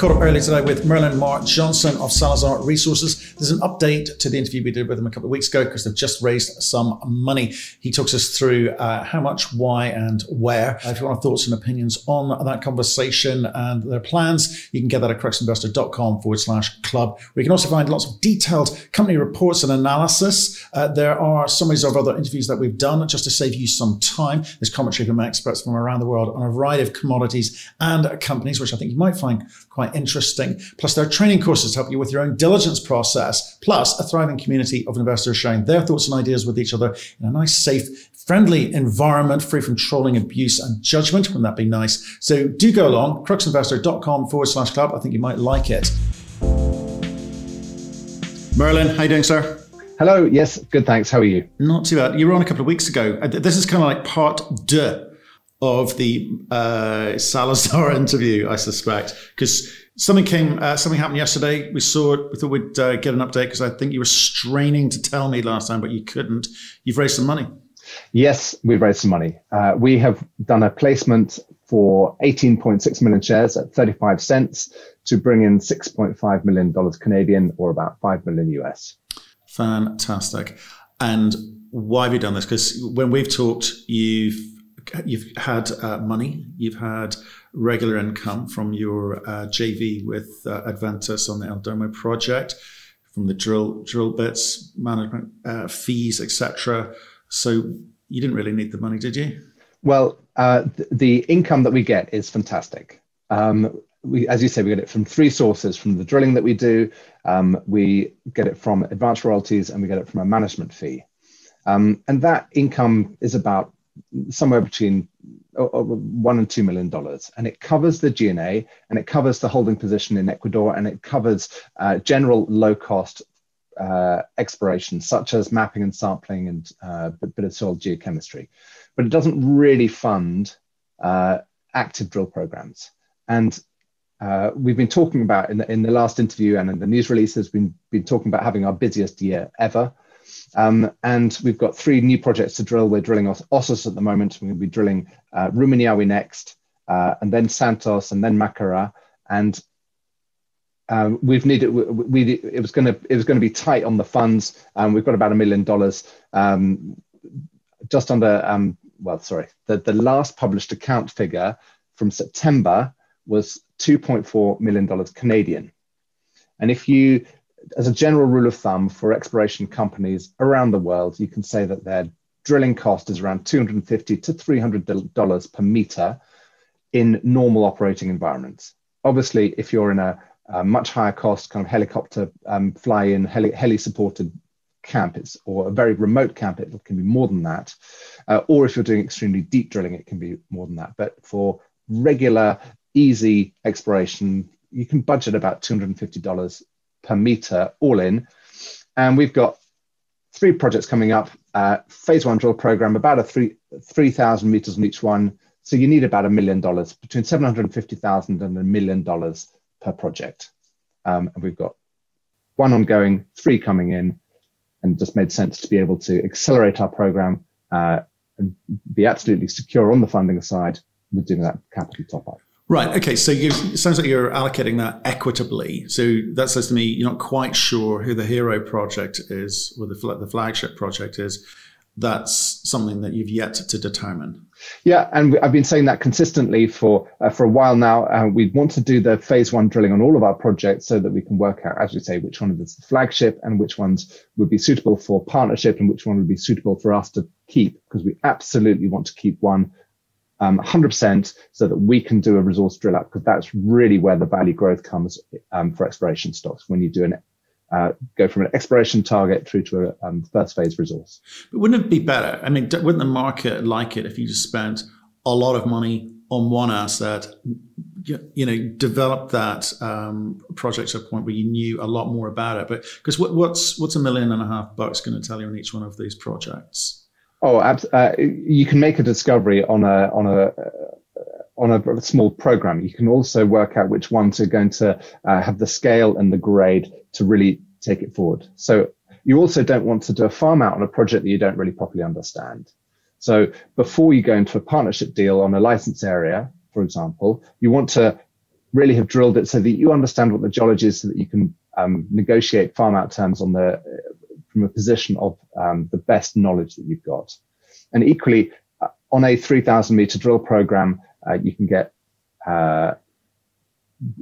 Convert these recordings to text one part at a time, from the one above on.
Caught up earlier today with Merlin Marr-Johnson of Salazar Resources. There's an update to the interview we did with him a couple of weeks ago because they've just raised some money. He talks us through uh, how much, why, and where. Uh, if you want thoughts and opinions on that conversation and their plans, you can get that at cruxinvestor.com forward slash club. We can also find lots of detailed company reports and analysis. Uh, there are summaries of other interviews that we've done just to save you some time. There's commentary from experts from around the world on a variety of commodities and companies, which I think you might find quite quite interesting. Plus, there are training courses to help you with your own diligence process, plus a thriving community of investors sharing their thoughts and ideas with each other in a nice, safe, friendly environment, free from trolling, abuse, and judgment. Wouldn't that be nice? So do go along, cruxinvestor.com forward slash club. I think you might like it. Merlin, how you doing, sir? Hello. Yes, good. Thanks. How are you? Not too bad. You were on a couple of weeks ago. Uh, this is kind of like part deux of the uh, Salazar interview, I suspect, because something came, uh, something happened yesterday. We saw it. We thought we'd uh, get an update because I think you were straining to tell me last time, but you couldn't. You've raised some money. Yes, we've raised some money. Uh, we have done a placement for 18.6 million shares at 35 cents to bring in 6.5 million dollars Canadian, or about 5 million US. Fantastic. And why have you done this? Because when we've talked, you've you've had uh, money, you've had regular income from your uh, JV with uh, Adventus on the El Domo project, from the drill drill bits, management uh, fees, etc. So you didn't really need the money, did you? Well, uh, th- the income that we get is fantastic. Um, we, as you say, we get it from three sources: from the drilling that we do, um, we get it from advanced royalties, and we get it from a management fee. Um, and that income is about somewhere between uh, uh, one and two million dollars, and it covers the G&A and it covers the holding position in Ecuador and it covers uh, general low cost uh, exploration, such as mapping and sampling and uh, a bit of soil geochemistry, but it doesn't really fund uh, active drill programs. And we've been talking about in the, in the last interview and in the news releases, we've been, been talking about having our busiest year ever. Um, and we've got three new projects to drill. We're drilling Ossos at the moment. We're going to be drilling uh, Rumiñahui next, uh, and then Santos, and then Macará. And um, we've needed we, we, it was going to it was going to be tight on the funds. Um, we've got about a million dollars, um, just under um, well, sorry, the the last published account figure from September was 2.4 million dollars Canadian. And if you as a general rule of thumb for exploration companies around the world, you can say that their drilling cost is around 250 to 300 dollars per meter in normal operating environments. Obviously, if you're in a, a much higher cost kind of helicopter um, fly-in, heli, heli-supported camp, it's or a very remote camp, it can be more than that. Uh, or if you're doing extremely deep drilling, it can be more than that. But for regular, easy exploration, you can budget about $250 per meter all in. And we've got three projects coming up. Uh, phase one drill program, about a three 3,000 meters on each one. So you need about a million dollars, between 750,000 and a million dollars per project. Um, and we've got one ongoing, three coming in, and just made sense to be able to accelerate our program uh, and be absolutely secure on the funding side with doing that capital top up. Right. Okay. So you, it sounds like you're allocating that equitably. So that says to me you're not quite sure who the hero project is, or the, the flagship project is. That's something that you've yet to determine. Yeah, and I've been saying that consistently for uh, for a while now. Uh, we want to do the phase one drilling on all of our projects so that we can work out, as you say, which one is the flagship and which ones would be suitable for partnership and which one would be suitable for us to keep, because we absolutely want to keep one um, 100% so that we can do a resource drill up because that's really where the value growth comes um, for exploration stocks when you do an uh, go from an exploration target through to a um, first phase resource. But wouldn't it be better? I mean, wouldn't the market like it if you just spent a lot of money on one asset, you, know, develop that um, project to a point where you knew a lot more about it? But because what, what's what's a million and a half bucks going to tell you on each one of these projects? Oh, uh, you can make a discovery on a on a on a small program. You can also work out which ones are going to uh, have the scale and the grade to really take it forward. So you also don't want to do a farm out on a project that you don't really properly understand. So before you go into a partnership deal on a license area, for example, you want to really have drilled it so that you understand what the geology is so that you can um, negotiate farm out terms on the from a position of um, the best knowledge that you've got. And equally, uh, on a 3,000 meter drill program, uh, you can get uh,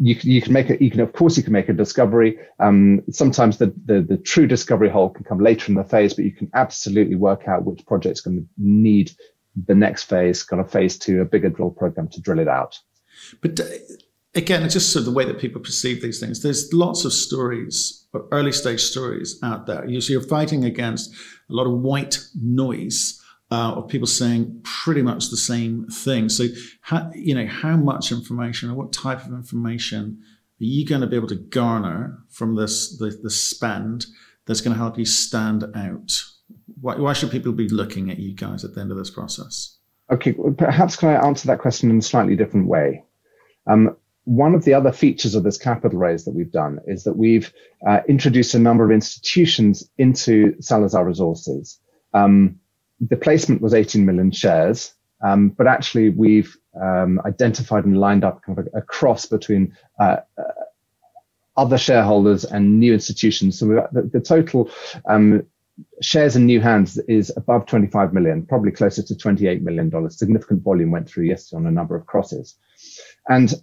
you can, you can make a, you can, of course, you can make a discovery. Um, sometimes the, the, the, true discovery hole can come later in the phase, but you can absolutely work out which project's going to need the next phase, kind of phase two, a bigger drill program to drill it out. But uh, again, just sort of the way that people perceive these things. There's lots of stories, early stage stories out there. So you're fighting against a lot of white noise uh, of people saying pretty much the same thing. So, how, you know, how much information or what type of information are you going to be able to garner from this the, the spend that's going to help you stand out? Why, why should people be looking at you guys at the end of this process? Okay, perhaps can I answer that question in a slightly different way? Um, one of the other features of this capital raise that we've done is that we've uh, introduced a number of institutions into Salazar Resources. Um, the placement was 18 million shares, um, but actually we've um, identified and lined up kind of a, a cross between uh, uh, other shareholders and new institutions. So the, the, total um, shares in new hands is above 25 million, probably closer to 28 million dollars. Significant volume went through yesterday on a number of crosses, and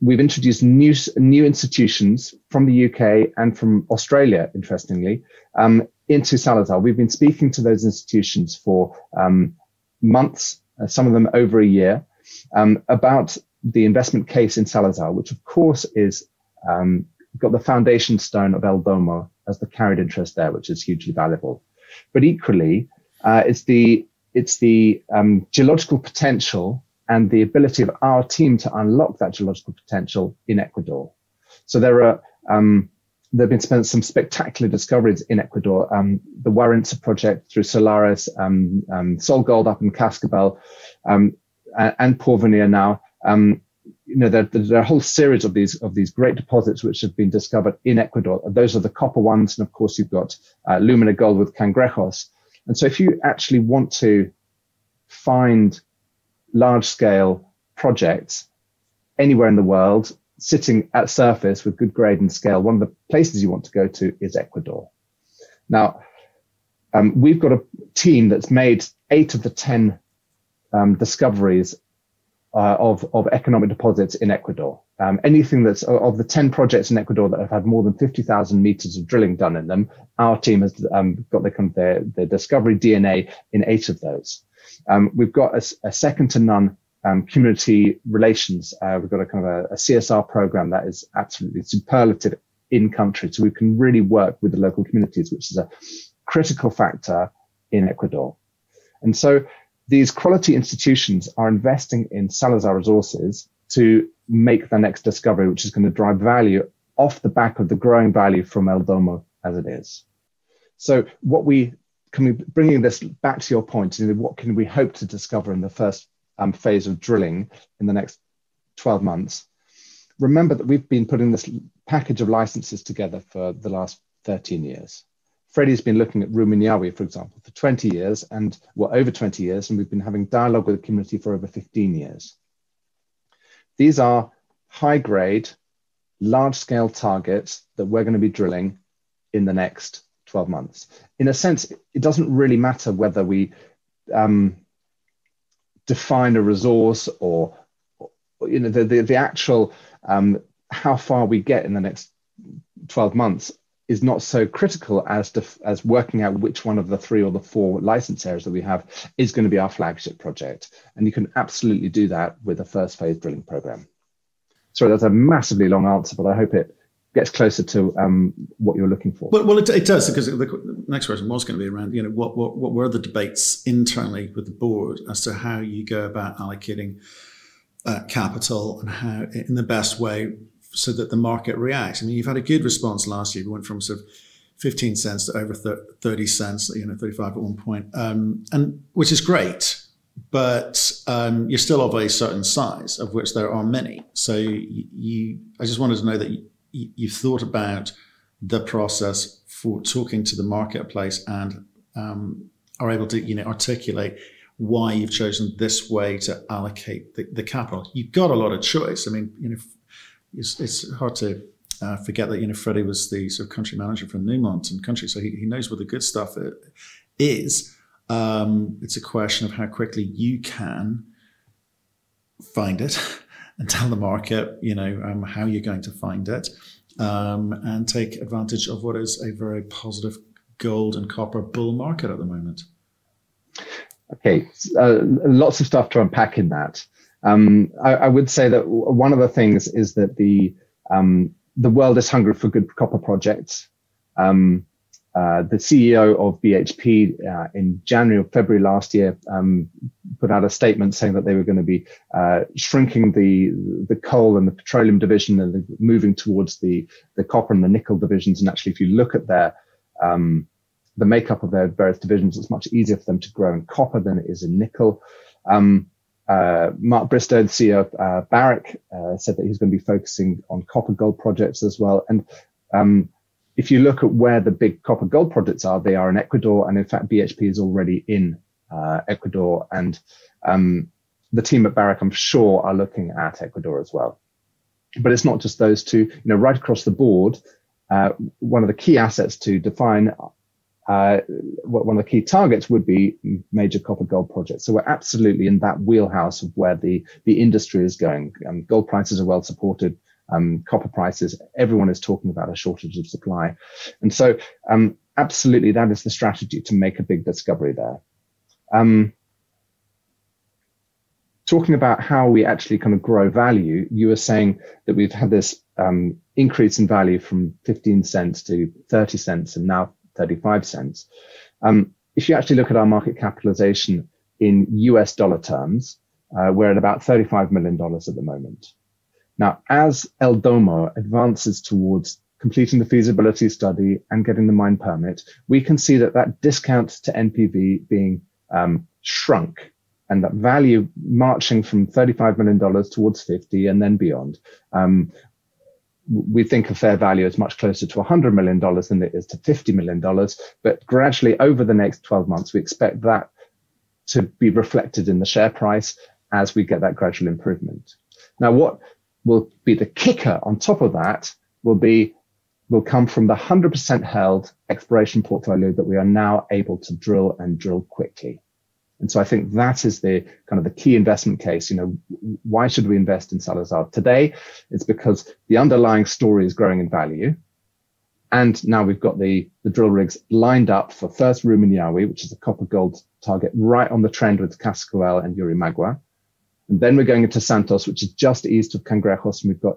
we've introduced new new institutions from the UK and from Australia, interestingly, um, into Salazar. We've been speaking to those institutions for um, months, uh, some of them over a year, um, about the investment case in Salazar, which of course is um, got the foundation stone of El Domo as the carried interest there, which is hugely valuable. But equally, uh, it's the it's the um, geological potential and the ability of our team to unlock that geological potential in Ecuador. So there are um, there have been some spectacular discoveries in Ecuador. Um, the Warintza project through Solaris, um, um, SolGold up in Cascabel, um, and, and Porvenir now. Um, you know, there, there, are a whole series of these of these great deposits which have been discovered in Ecuador. Those are the copper ones, and of course you've got uh, Lumina Gold with Cangrejos. And so, if you actually want to find large scale projects anywhere in the world, sitting at surface with good grade and scale, one of the places you want to go to is Ecuador. Now, um, we've got a team that's made eight of the 10 um, discoveries uh, of, of economic deposits in Ecuador. Um, anything that's of the 10 projects in Ecuador that have had more than 50,000 meters of drilling done in them, our team has um, got their, their discovery DNA in eight of those. Um, we've got a, a second to none um, community relations. Uh, we've got a kind of a, a, CSR program that is absolutely superlative in country. So we can really work with the local communities, which is a critical factor in Ecuador. And so these quality institutions are investing in Salazar resources to make the next discovery, which is going to drive value off the back of the growing value from El Domo as it is. So what we can we bringing this back to your point, what can we hope to discover in the first um, phase of drilling in the next 12 months. Remember that we've been putting this package of licenses together for the last 13 years. Freddie's been looking at Rumiñahui, for example, for 20 years and well, over 20 years, and we've been having dialogue with the community for over 15 years. These are high grade, large scale targets that we're going to be drilling in the next 12 months. In a sense, it doesn't really matter whether we um, define a resource or, you know the the, the actual um, how far we get in the next 12 months is not so critical as to, as working out which one of the three or the four license areas that we have is going to be our flagship project and you can absolutely do that with a first phase drilling program sorry that's a massively long answer but i hope it gets closer to um, what you're looking for. Well, well it, it, does because the next question was going to be around, you know, what, what, what were the debates internally with the board as to how you go about allocating uh, capital and how in the best way so that the market reacts. I mean, you've had a good response last year. We went from sort of 15 cents to over 30 cents, you know, 35 at one point, um, and which is great. But um, you're still of a certain size, of which there are many. So you, you I just wanted to know that you, you've thought about the process for talking to the marketplace and um, are able to you know articulate why you've chosen this way to allocate the, the capital. You've got a lot of choice. I mean, you know, it's, it's hard to uh, forget that you know Freddie was the sort of country manager for Newmont and country, so he, he knows what the good stuff is. Um, it's a question of how quickly you can find it and tell the market, you know, um, how you're going to find it, um, and take advantage of what is a very positive gold and copper bull market at the moment. Okay, uh, lots of stuff to unpack in that. Um, I, I, would say that one of the things is that the um, the world is hungry for good copper projects. Um, uh, the CEO of BHP uh, in January or February last year um, put out a statement saying that they were going to be uh, shrinking the the coal and the petroleum division and moving towards the the copper and the nickel divisions. And actually, if you look at their um, the makeup of their various divisions, it's much easier for them to grow in copper than it is in nickel. Um, uh, Mark Bristow, the CEO of uh, Barrick, uh, said that he's going to be focusing on copper gold projects as well. And um, if you look at where the big copper gold projects are, they are in Ecuador. And in fact, BHP is already in uh, Ecuador. And um, the team at Barrick, I'm sure, are looking at Ecuador as well. But it's not just those two. You know, right across the board, uh, one of the key assets to define uh, one of the key targets would be major copper gold projects. So we're absolutely in that wheelhouse of where the, the industry is going. Um, gold prices are well supported. Um, copper prices, everyone is talking about a shortage of supply. And so, um, absolutely, that is the strategy to make a big discovery there. Um, talking about how we actually kind of grow value, you were saying that we've had this um, increase in value from 15 cents to 30 cents and now 35 cents. Um, if you actually look at our market capitalization in US dollar terms, uh, we're at about $35 million at the moment. Now, as El Domo advances towards completing the feasibility study and getting the mine permit, we can see that that discount to NPV being um, shrunk and that value marching from $35 million towards 50 and then beyond. Um, we think a fair value is much closer to $100 million than it is to $50 million. But gradually over the next 12 months, we expect that to be reflected in the share price as we get that gradual improvement. Now, what will be the kicker on top of that will be will come from the 100% held exploration portfolio that we are now able to drill and drill quickly. And so I think that is the kind of the key investment case. You know, why should we invest in Salazar today? It's because the underlying story is growing in value. And now we've got the, the drill rigs lined up for first Rumiñahui, which is a copper gold target right on the trend with Cascabel and Yurimaguas. And then we're going into Santos, which is just east of Cangrejos. And we've got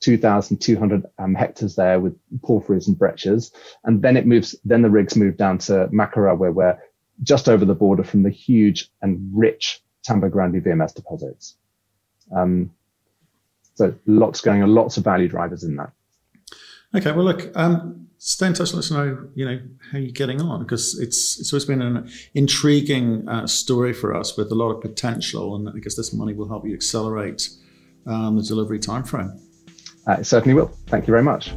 2,200 um, hectares there with porphyries and breccias. And then it moves, then the rigs move down to Macará, where we're just over the border from the huge and rich Tambogrande VMS deposits. Um, so lots going on, lots of value drivers in that. Okay, well, look, um, stay in touch. Let us know, you know, how you're getting on because it's it's always been an intriguing uh, story for us with a lot of potential, and I guess this money will help you accelerate um, the delivery timeframe. Uh, it certainly will. Thank you very much.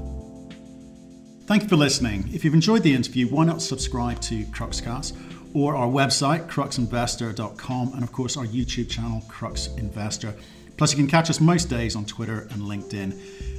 Thank you for listening. If you've enjoyed the interview, why not subscribe to Cruxcast? or our website, cruxinvestor.com, and of course our YouTube channel, Crux Investor. Plus, you can catch us most days on Twitter and LinkedIn.